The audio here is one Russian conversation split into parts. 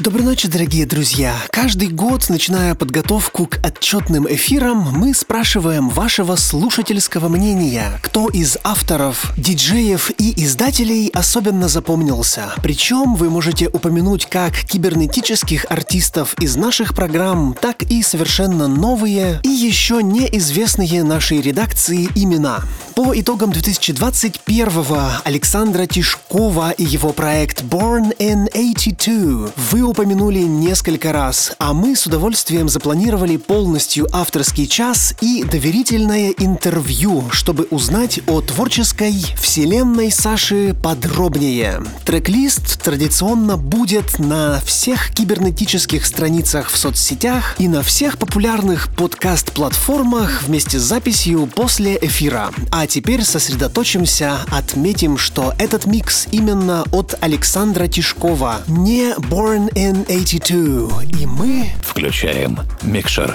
Доброй ночи, дорогие друзья! Каждый год, начиная подготовку к отчетным эфирам, мы спрашиваем вашего слушательского мнения, кто из авторов, диджеев и издателей особенно запомнился. Причем вы можете упомянуть как кибернетических артистов из наших программ, так и совершенно новые и еще неизвестные нашей редакции имена. По итогам 2021-го Александра Тишкова и его проект Born in 82 вы упомянули несколько раз, а мы с удовольствием запланировали полностью авторский час и доверительное интервью, чтобы узнать о творческой вселенной Саши подробнее. Трек-лист традиционно будет на всех кибернетических страницах в соцсетях и на всех популярных подкаст-платформах вместе с записью после эфира. А теперь сосредоточимся, отметим, что этот микс именно от Александра Тишкова, не Born in 82. И мы... Включаем микшер.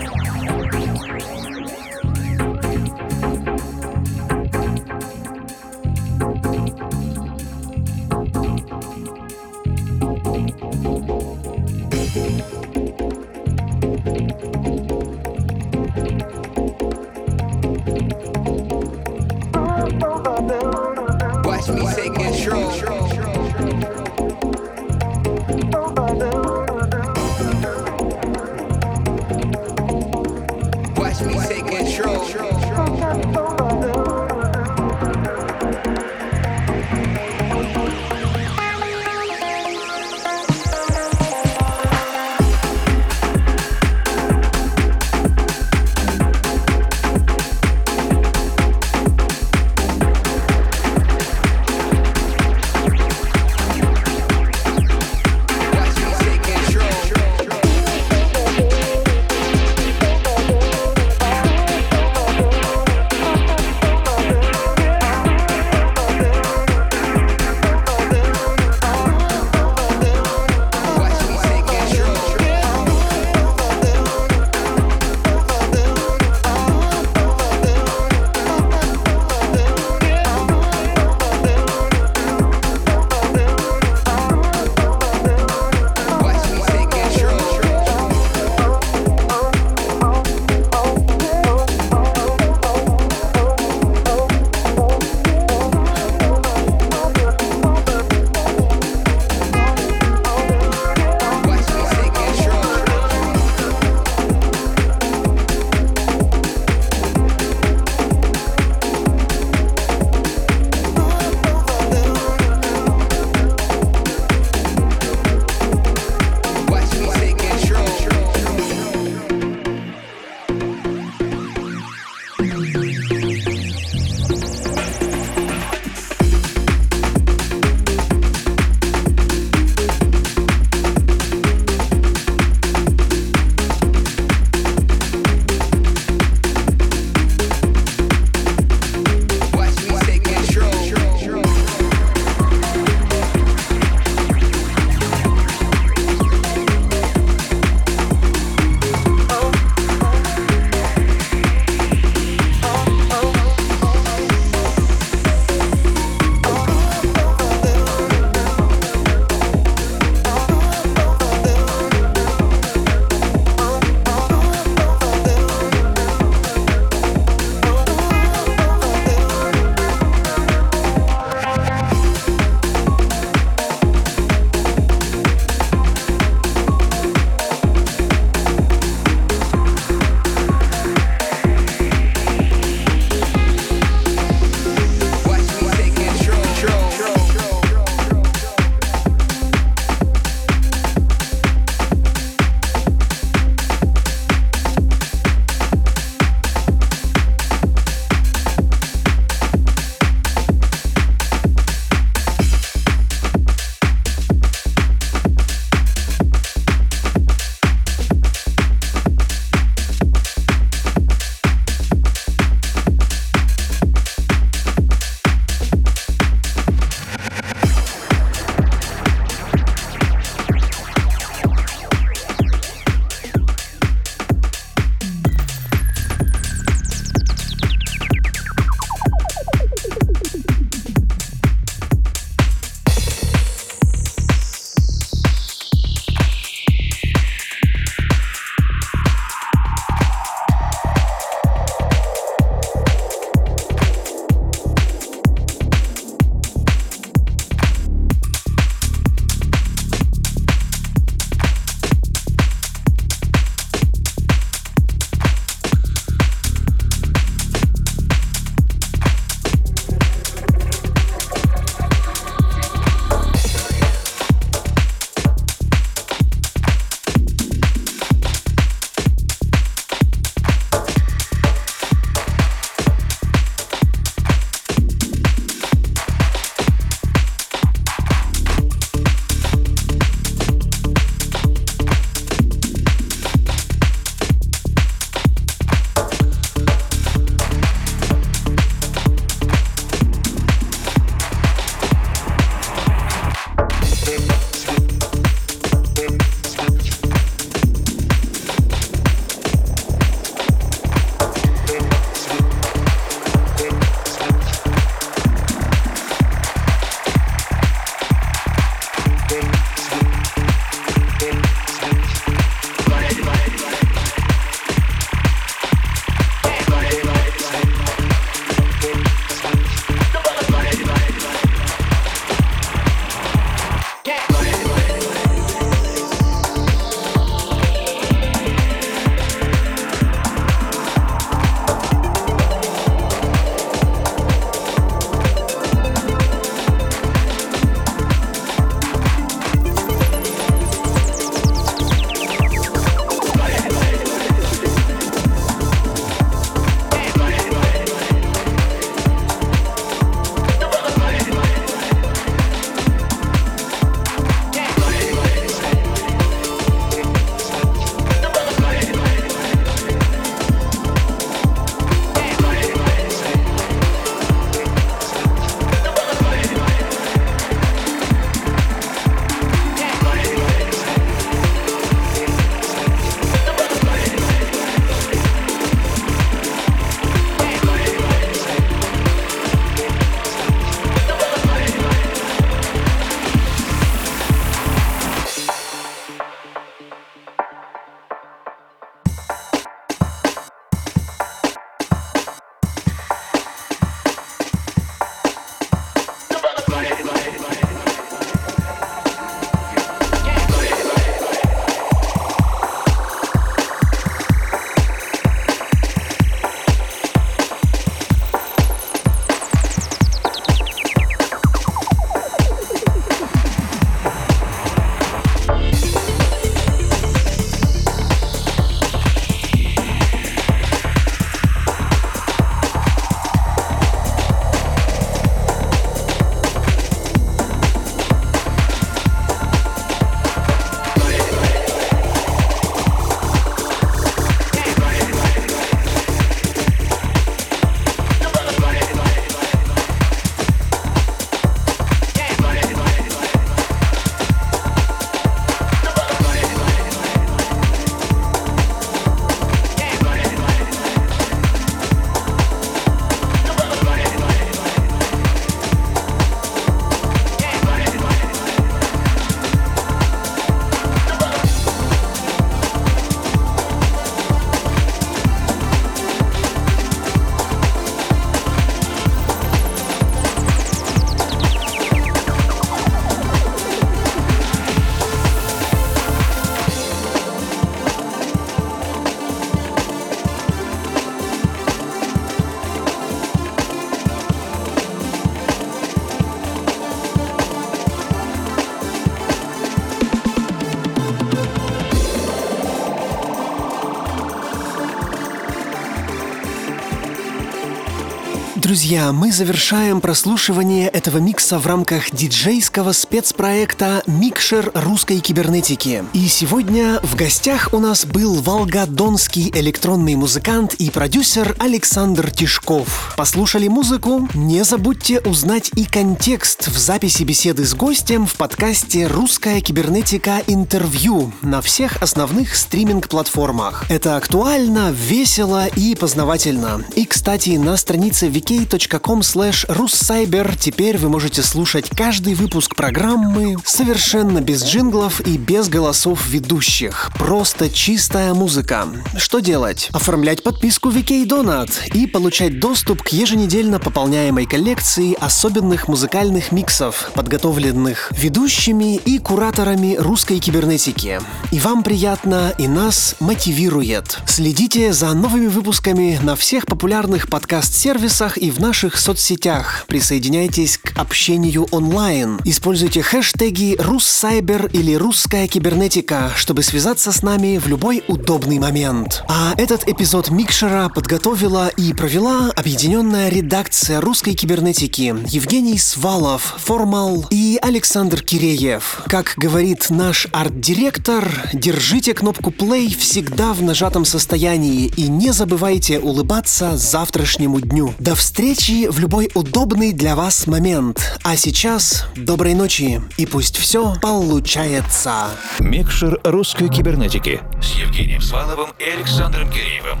друзья, мы завершаем прослушивание этого микса в рамках диджейского спецпроекта «Микшер русской кибернетики». И сегодня в гостях у нас был волгодонский электронный музыкант и продюсер Александр Тишков. Послушали музыку? Не забудьте узнать и контекст в записи беседы с гостем в подкасте «Русская кибернетика интервью» на всех основных стриминг-платформах. Это актуально, весело и познавательно. И, кстати, на странице vk.com slash russcyber теперь вы можете слушать каждый выпуск программы совершенно без джинглов и без голосов ведущих. Просто чистая музыка. Что делать? Оформлять подписку VK Donut и получать доступ к еженедельно пополняемой коллекции особенных музыкальных миксов, подготовленных ведущими и кураторами русской кибернетики. И вам приятно, и нас мотивирует. Следите за новыми выпусками на всех популярных подкаст-сервисах и в наших соцсетях. Присоединяйтесь к общению онлайн. Используйте хэштеги «Руссайбер» или «Русская кибернетика», чтобы связаться с нами в любой удобный момент. А этот эпизод Микшера подготовила и провела объединенная редакция русской кибернетики Евгений Свалов, Формал и Александр Киреев. Как говорит наш арт-директор, держите кнопку play всегда в нажатом состоянии и не забывайте улыбаться завтрашнему дню. До встречи в любой удобный для вас момент. А сейчас доброй ночи и пусть все получается. Микшер русской кибернетики с Евгением Сваловым и Александром Киреевым.